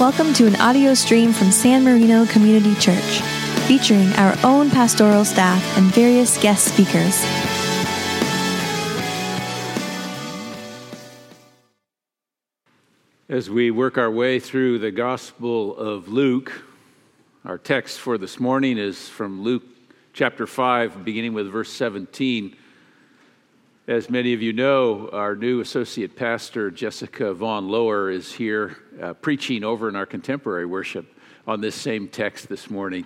Welcome to an audio stream from San Marino Community Church, featuring our own pastoral staff and various guest speakers. As we work our way through the Gospel of Luke, our text for this morning is from Luke chapter 5, beginning with verse 17. As many of you know, our new associate pastor, Jessica Vaughn Lower, is here uh, preaching over in our contemporary worship on this same text this morning.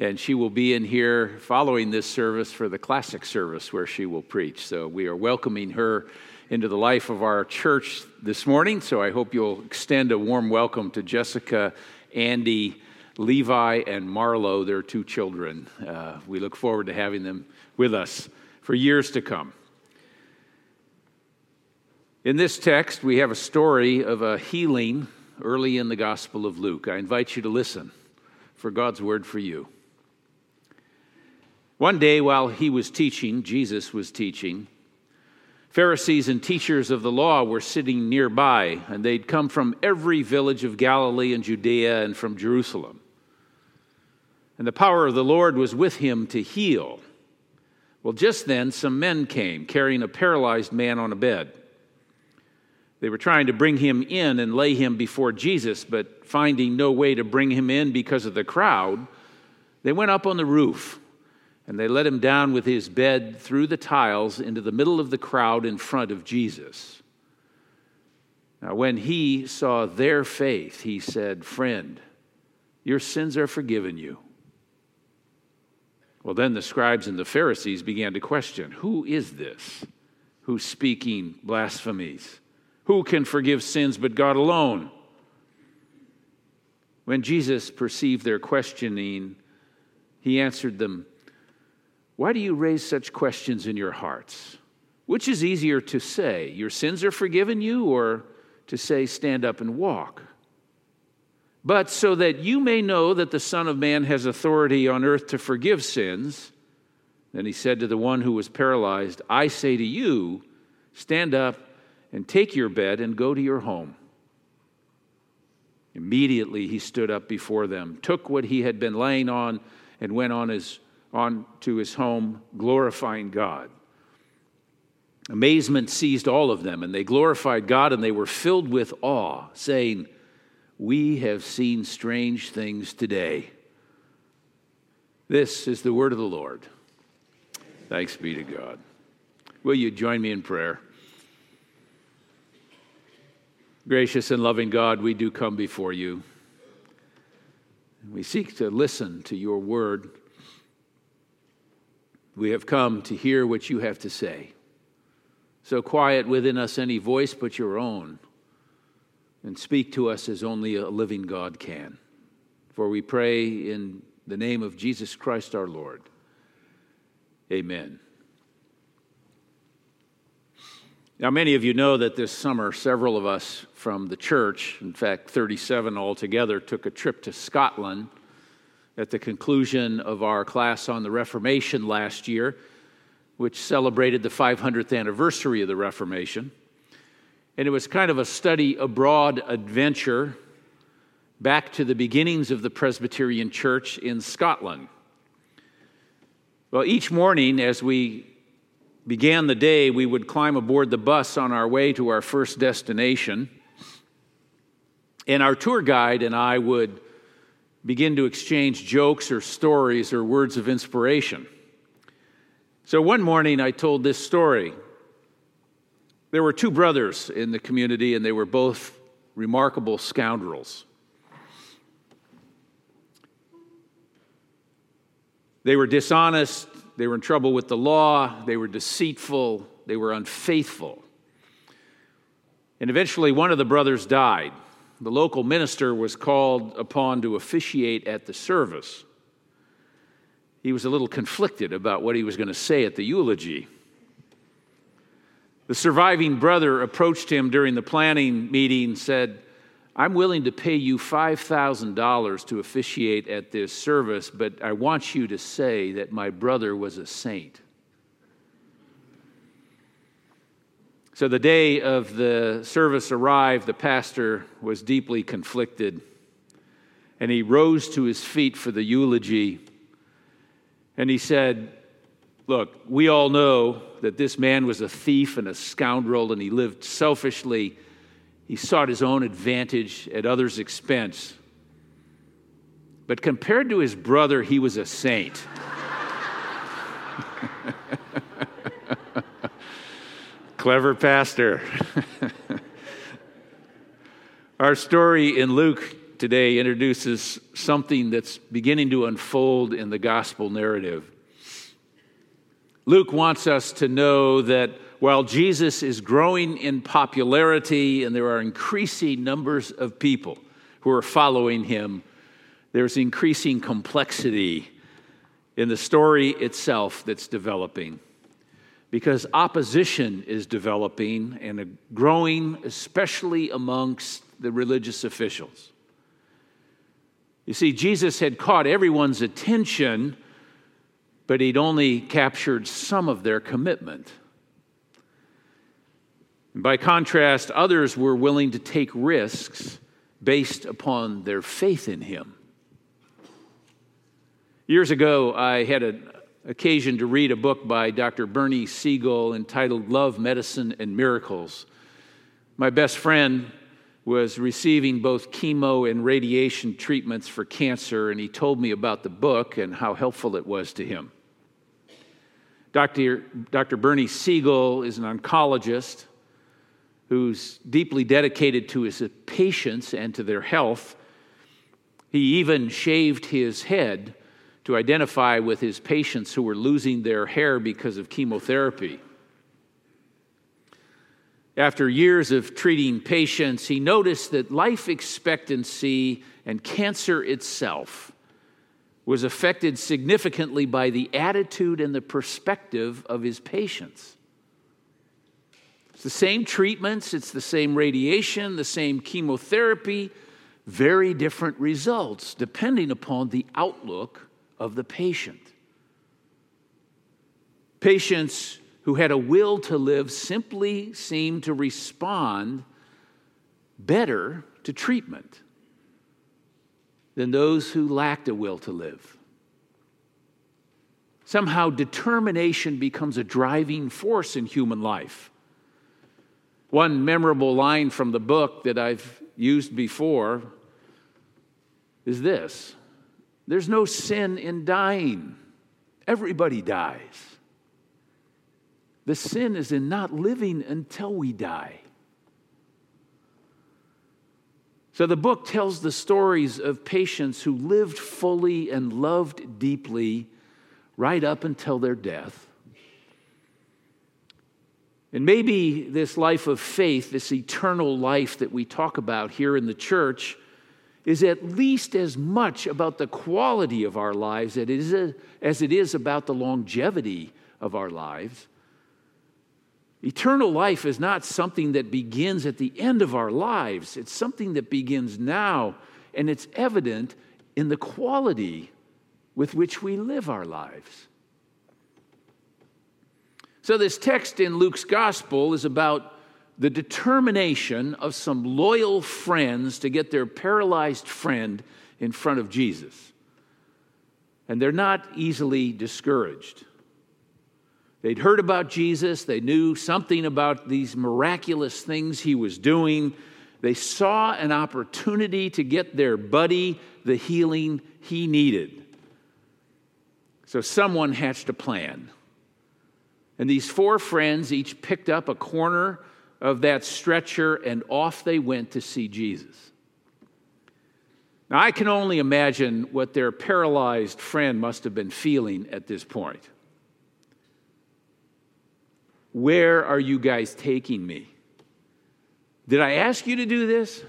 And she will be in here following this service for the classic service where she will preach. So we are welcoming her into the life of our church this morning. So I hope you'll extend a warm welcome to Jessica, Andy, Levi, and Marlo, their two children. Uh, we look forward to having them with us for years to come. In this text, we have a story of a healing early in the Gospel of Luke. I invite you to listen for God's word for you. One day, while he was teaching, Jesus was teaching, Pharisees and teachers of the law were sitting nearby, and they'd come from every village of Galilee and Judea and from Jerusalem. And the power of the Lord was with him to heal. Well, just then, some men came carrying a paralyzed man on a bed. They were trying to bring him in and lay him before Jesus, but finding no way to bring him in because of the crowd, they went up on the roof and they let him down with his bed through the tiles into the middle of the crowd in front of Jesus. Now, when he saw their faith, he said, Friend, your sins are forgiven you. Well, then the scribes and the Pharisees began to question Who is this who's speaking blasphemies? Who can forgive sins but God alone? When Jesus perceived their questioning, he answered them, Why do you raise such questions in your hearts? Which is easier to say, Your sins are forgiven you, or to say, Stand up and walk? But so that you may know that the Son of Man has authority on earth to forgive sins, then he said to the one who was paralyzed, I say to you, stand up and take your bed and go to your home. Immediately he stood up before them, took what he had been laying on, and went on, his, on to his home, glorifying God. Amazement seized all of them, and they glorified God, and they were filled with awe, saying, We have seen strange things today. This is the word of the Lord. Thanks be to God. Will you join me in prayer? Gracious and loving God, we do come before you. We seek to listen to your word. We have come to hear what you have to say. So quiet within us any voice but your own, and speak to us as only a living God can. For we pray in the name of Jesus Christ our Lord. Amen. Now, many of you know that this summer, several of us from the church, in fact, 37 altogether, took a trip to Scotland at the conclusion of our class on the Reformation last year, which celebrated the 500th anniversary of the Reformation. And it was kind of a study abroad adventure back to the beginnings of the Presbyterian Church in Scotland. Well, each morning as we began the day, we would climb aboard the bus on our way to our first destination. And our tour guide and I would begin to exchange jokes or stories or words of inspiration. So one morning I told this story. There were two brothers in the community, and they were both remarkable scoundrels. They were dishonest they were in trouble with the law, they were deceitful, they were unfaithful. And eventually, one of the brothers died. The local minister was called upon to officiate at the service. He was a little conflicted about what he was going to say at the eulogy. The surviving brother approached him during the planning meeting and said, I'm willing to pay you $5,000 to officiate at this service, but I want you to say that my brother was a saint. So the day of the service arrived, the pastor was deeply conflicted. And he rose to his feet for the eulogy. And he said, Look, we all know that this man was a thief and a scoundrel, and he lived selfishly. He sought his own advantage at others' expense. But compared to his brother, he was a saint. Clever pastor. Our story in Luke today introduces something that's beginning to unfold in the gospel narrative. Luke wants us to know that while Jesus is growing in popularity and there are increasing numbers of people who are following him, there's increasing complexity in the story itself that's developing. Because opposition is developing and growing, especially amongst the religious officials. You see, Jesus had caught everyone's attention but he'd only captured some of their commitment. By contrast, others were willing to take risks based upon their faith in him. Years ago, I had an occasion to read a book by Dr. Bernie Siegel entitled Love, Medicine, and Miracles. My best friend was receiving both chemo and radiation treatments for cancer, and he told me about the book and how helpful it was to him. Dr. Dr. Bernie Siegel is an oncologist who's deeply dedicated to his patients and to their health. He even shaved his head to identify with his patients who were losing their hair because of chemotherapy. After years of treating patients, he noticed that life expectancy and cancer itself was affected significantly by the attitude and the perspective of his patients. It's the same treatments, it's the same radiation, the same chemotherapy, very different results depending upon the outlook of the patient. Patients who had a will to live simply seemed to respond better to treatment than those who lacked a will to live. Somehow, determination becomes a driving force in human life. One memorable line from the book that I've used before is this There's no sin in dying, everybody dies. The sin is in not living until we die. So the book tells the stories of patients who lived fully and loved deeply right up until their death. And maybe this life of faith, this eternal life that we talk about here in the church, is at least as much about the quality of our lives as it is about the longevity of our lives. Eternal life is not something that begins at the end of our lives, it's something that begins now, and it's evident in the quality with which we live our lives. So, this text in Luke's gospel is about the determination of some loyal friends to get their paralyzed friend in front of Jesus. And they're not easily discouraged. They'd heard about Jesus, they knew something about these miraculous things he was doing. They saw an opportunity to get their buddy the healing he needed. So someone hatched a plan. And these four friends each picked up a corner of that stretcher and off they went to see Jesus. Now, I can only imagine what their paralyzed friend must have been feeling at this point. Where are you guys taking me? Did I ask you to do this?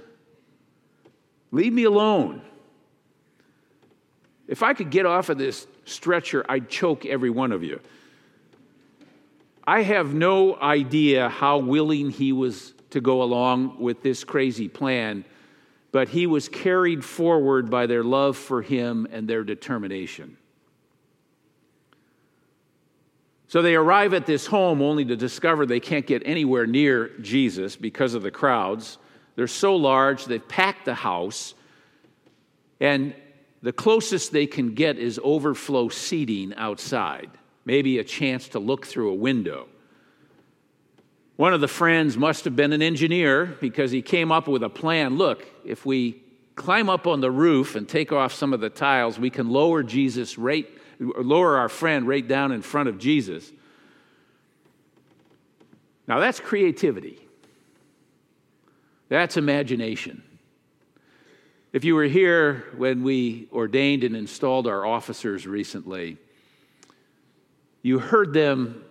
Leave me alone. If I could get off of this stretcher, I'd choke every one of you. I have no idea how willing he was to go along with this crazy plan, but he was carried forward by their love for him and their determination. So they arrive at this home only to discover they can't get anywhere near Jesus because of the crowds. They're so large, they've packed the house. And the closest they can get is overflow seating outside, maybe a chance to look through a window. One of the friends must have been an engineer because he came up with a plan. Look, if we climb up on the roof and take off some of the tiles, we can lower Jesus right, lower our friend right down in front of Jesus. Now that's creativity. That's imagination. If you were here when we ordained and installed our officers recently, you heard them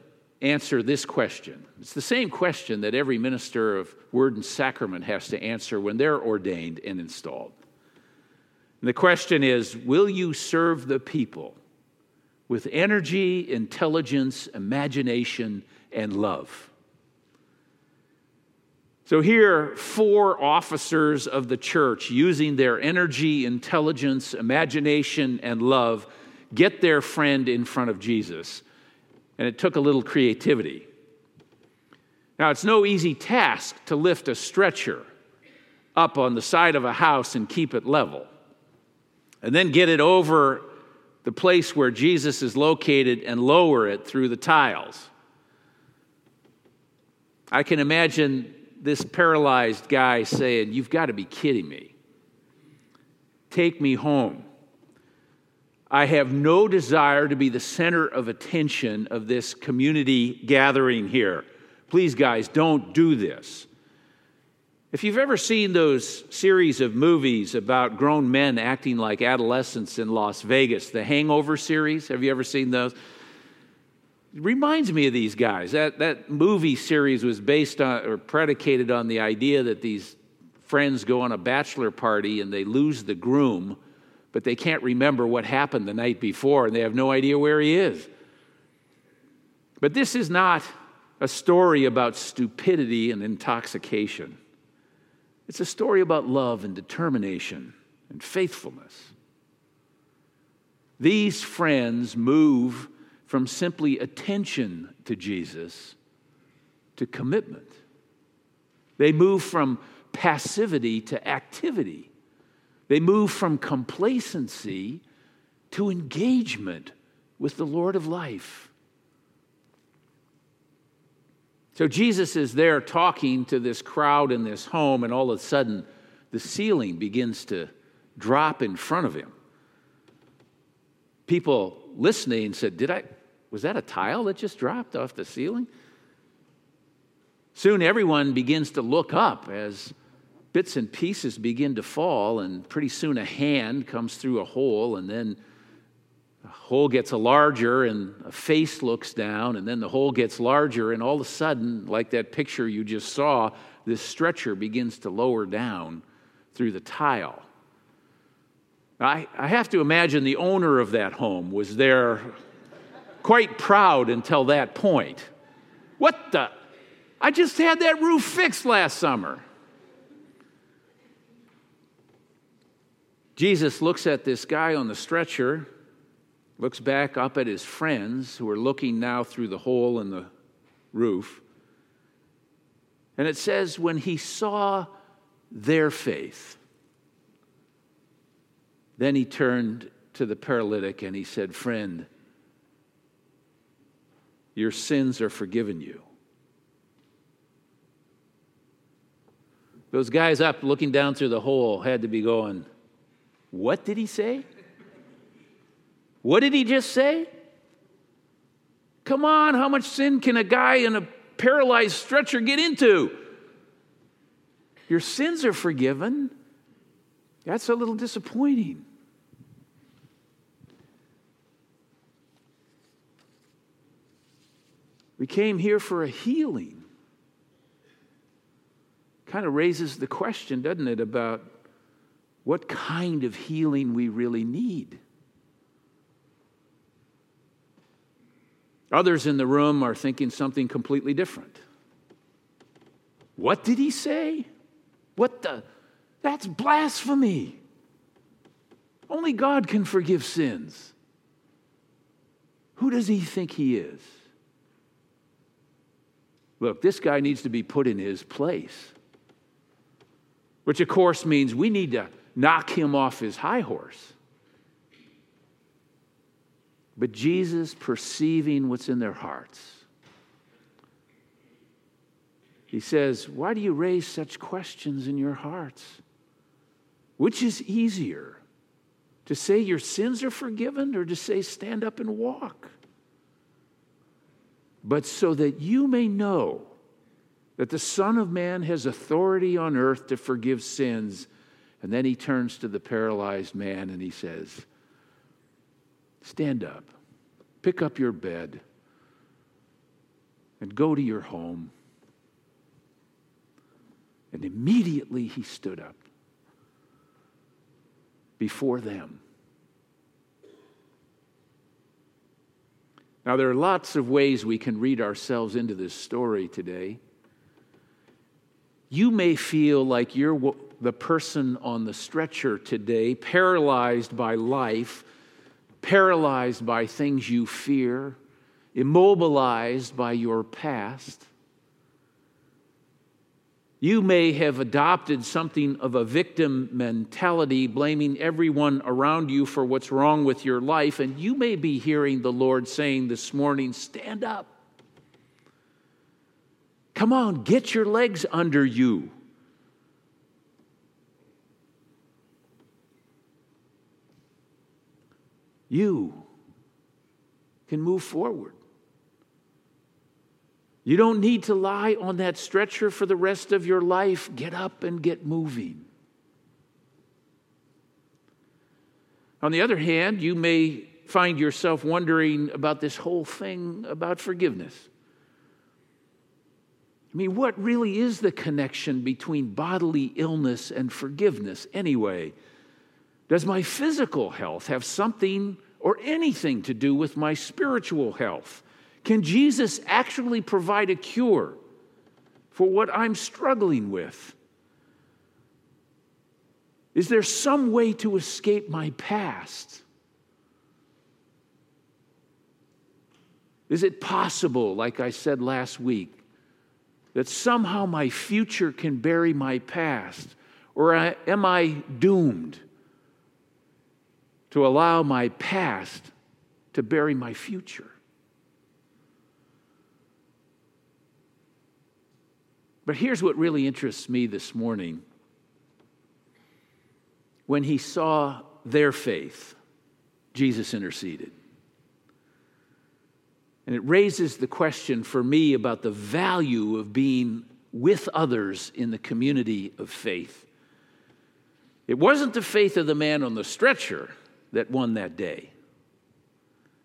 answer this question. It's the same question that every minister of word and sacrament has to answer when they're ordained and installed. And the question is Will you serve the people with energy, intelligence, imagination, and love? So, here, four officers of the church, using their energy, intelligence, imagination, and love, get their friend in front of Jesus and it took a little creativity. Now, it's no easy task to lift a stretcher up on the side of a house and keep it level, and then get it over the place where Jesus is located and lower it through the tiles. I can imagine this paralyzed guy saying, You've got to be kidding me. Take me home. I have no desire to be the center of attention of this community gathering here. Please, guys, don't do this. If you've ever seen those series of movies about grown men acting like adolescents in Las Vegas, the Hangover series, have you ever seen those? It reminds me of these guys. That, that movie series was based on or predicated on the idea that these friends go on a bachelor party and they lose the groom but they can't remember what happened the night before and they have no idea where he is. But this is not a story about stupidity and intoxication. It's a story about love and determination and faithfulness. These friends move from simply attention to Jesus to commitment. They move from passivity to activity. They move from complacency to engagement with the Lord of life. So Jesus is there talking to this crowd in this home, and all of a sudden, the ceiling begins to drop in front of him. People listening said, Did I, was that a tile that just dropped off the ceiling? Soon everyone begins to look up as bits and pieces begin to fall, and pretty soon a hand comes through a hole, and then the hole gets larger, and a face looks down, and then the hole gets larger, and all of a sudden, like that picture you just saw, this stretcher begins to lower down through the tile. I, I have to imagine the owner of that home was there quite proud until that point. What the? I just had that roof fixed last summer. Jesus looks at this guy on the stretcher, looks back up at his friends who are looking now through the hole in the roof. And it says, when he saw their faith, then he turned to the paralytic and he said, Friend, your sins are forgiven you. Those guys up looking down through the hole had to be going, what did he say? What did he just say? Come on, how much sin can a guy in a paralyzed stretcher get into? Your sins are forgiven. That's a little disappointing. We came here for a healing. Kind of raises the question, doesn't it, about what kind of healing we really need. Others in the room are thinking something completely different. What did he say? What the? That's blasphemy. Only God can forgive sins. Who does he think he is? Look, this guy needs to be put in his place. Which, of course, means we need to knock him off his high horse. But Jesus, perceiving what's in their hearts, he says, Why do you raise such questions in your hearts? Which is easier, to say your sins are forgiven or to say stand up and walk? But so that you may know that the Son of Man has authority on earth to forgive sins. And then he turns to the paralyzed man and he says, Stand up, pick up your bed, and go to your home. And immediately he stood up before them. Now, there are lots of ways we can read ourselves into this story today. You may feel like you're the person on the stretcher today, paralyzed by life, paralyzed by things you fear, immobilized by your past. You may have adopted something of a victim mentality, blaming everyone around you for what's wrong with your life. And you may be hearing the Lord saying this morning, Stand up. Come on, get your legs under you. You can move forward. You don't need to lie on that stretcher for the rest of your life. Get up and get moving. On the other hand, you may find yourself wondering about this whole thing about forgiveness. I mean, what really is the connection between bodily illness and forgiveness anyway? Does my physical health have something or anything to do with my spiritual health? Can Jesus actually provide a cure for what I'm struggling with? Is there some way to escape my past? Is it possible, like I said last week, that somehow my future can bury my past? Or uh, am I doomed to allow my past to bury my future? But here's what really interests me this morning. When he saw their faith, Jesus interceded. And it raises the question for me about the value of being with others in the community of faith. It wasn't the faith of the man on the stretcher that won that day,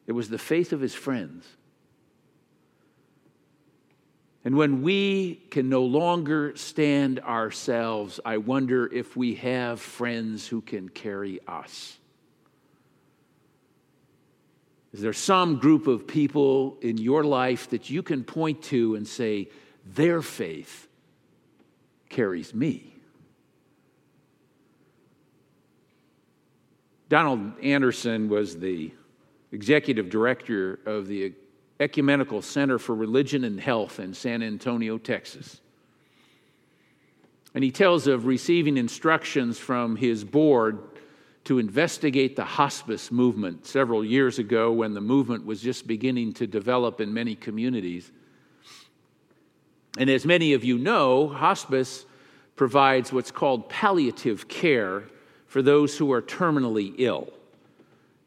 it was the faith of his friends. And when we can no longer stand ourselves, I wonder if we have friends who can carry us. Is there some group of people in your life that you can point to and say, their faith carries me? Donald Anderson was the executive director of the Ecumenical Center for Religion and Health in San Antonio, Texas. And he tells of receiving instructions from his board to investigate the hospice movement several years ago when the movement was just beginning to develop in many communities. And as many of you know, hospice provides what's called palliative care for those who are terminally ill.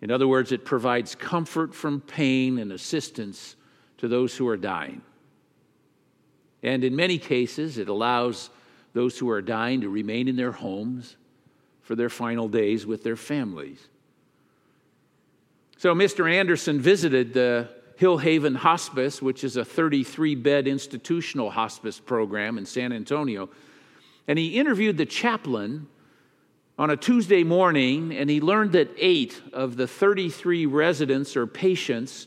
In other words, it provides comfort from pain and assistance to those who are dying. And in many cases, it allows those who are dying to remain in their homes for their final days with their families. So, Mr. Anderson visited the Hillhaven Hospice, which is a 33 bed institutional hospice program in San Antonio, and he interviewed the chaplain on a Tuesday morning, and he learned that eight of the 33 residents or patients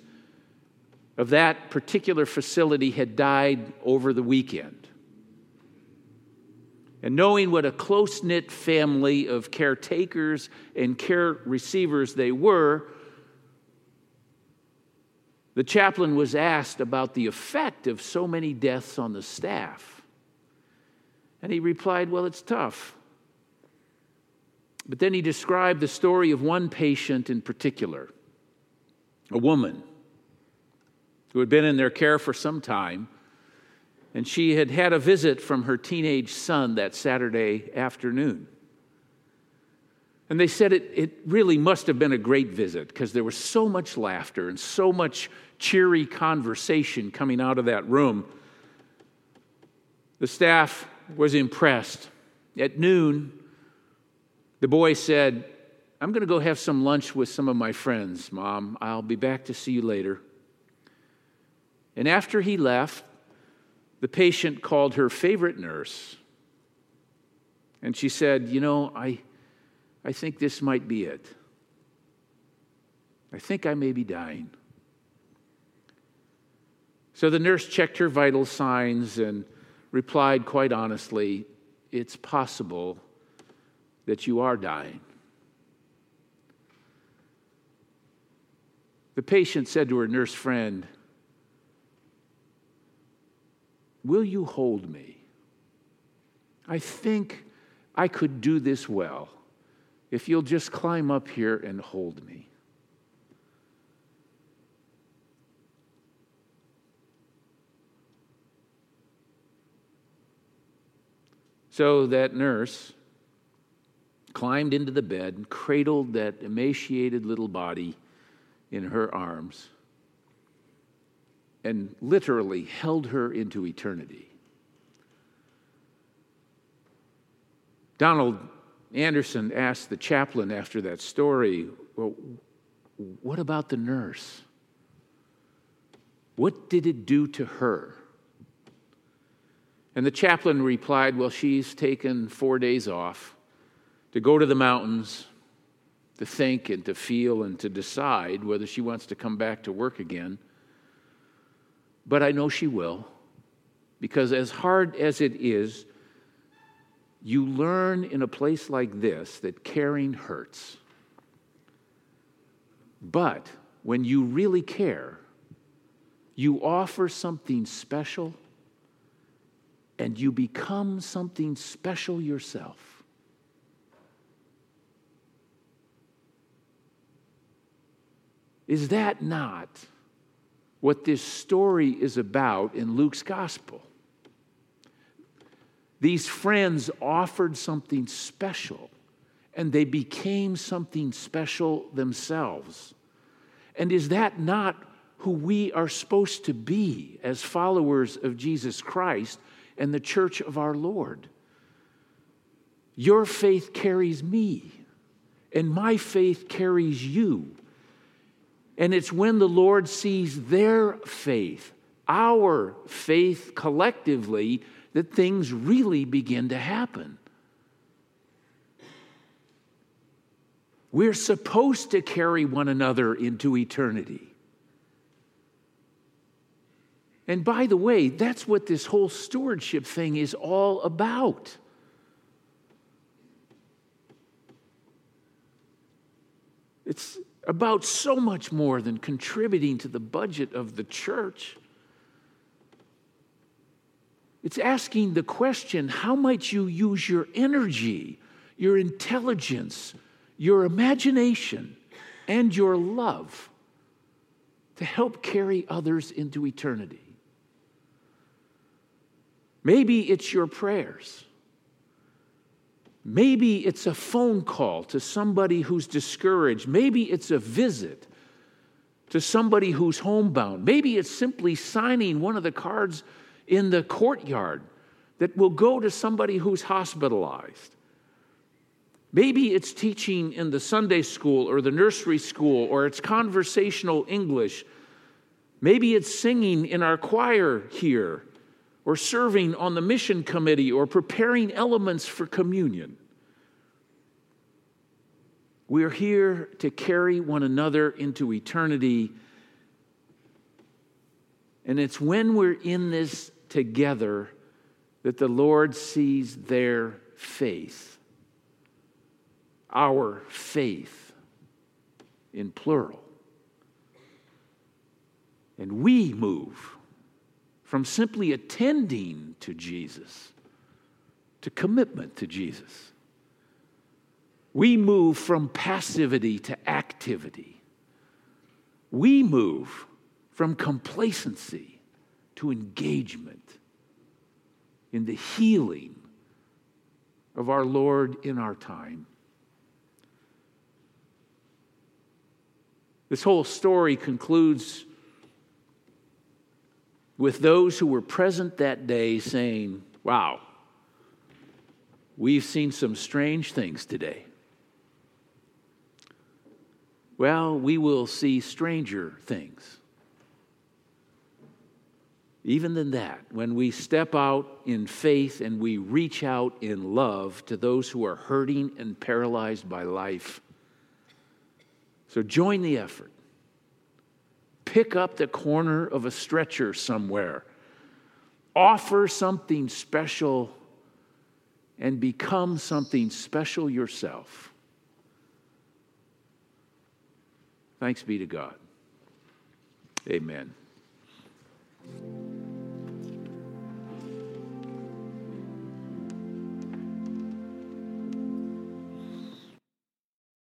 of that particular facility had died over the weekend. And knowing what a close knit family of caretakers and care receivers they were, the chaplain was asked about the effect of so many deaths on the staff. And he replied, Well, it's tough. But then he described the story of one patient in particular, a woman who had been in their care for some time, and she had had a visit from her teenage son that Saturday afternoon. And they said it, it really must have been a great visit because there was so much laughter and so much cheery conversation coming out of that room. The staff was impressed. At noon, the boy said, I'm going to go have some lunch with some of my friends, Mom. I'll be back to see you later. And after he left, the patient called her favorite nurse. And she said, You know, I, I think this might be it. I think I may be dying. So the nurse checked her vital signs and replied quite honestly, It's possible that you are dying. The patient said to her nurse friend, Will you hold me? I think I could do this well if you'll just climb up here and hold me. So that nurse climbed into the bed and cradled that emaciated little body in her arms and literally held her into eternity. Donald Anderson asked the chaplain after that story, Well, what about the nurse? What did it do to her? And the chaplain replied, Well, she's taken four days off to go to the mountains to think and to feel and to decide whether she wants to come back to work again. But I know she will, because as hard as it is, you learn in a place like this that caring hurts. But when you really care, you offer something special and you become something special yourself. Is that not what this story is about in Luke's gospel? These friends offered something special and they became something special themselves. And is that not who we are supposed to be as followers of Jesus Christ and the church of our Lord? Your faith carries me, and my faith carries you. And it's when the Lord sees their faith, our faith collectively, that things really begin to happen. We're supposed to carry one another into eternity. And by the way, that's what this whole stewardship thing is all about. It's about so much more than contributing to the budget of the church. It's asking the question how might you use your energy, your intelligence, your imagination, and your love to help carry others into eternity? Maybe it's your prayers. Maybe it's a phone call to somebody who's discouraged. Maybe it's a visit to somebody who's homebound. Maybe it's simply signing one of the cards in the courtyard that will go to somebody who's hospitalized. Maybe it's teaching in the Sunday school or the nursery school or it's conversational English. Maybe it's singing in our choir here or serving on the mission committee or preparing elements for communion. We're here to carry one another into eternity. And it's when we're in this together that the Lord sees their faith, our faith in plural. And we move from simply attending to Jesus to commitment to Jesus. We move from passivity to activity. We move from complacency to engagement in the healing of our Lord in our time. This whole story concludes with those who were present that day saying, Wow, we've seen some strange things today. Well, we will see stranger things. Even than that, when we step out in faith and we reach out in love to those who are hurting and paralyzed by life. So join the effort pick up the corner of a stretcher somewhere, offer something special, and become something special yourself. Thanks be to God. Amen.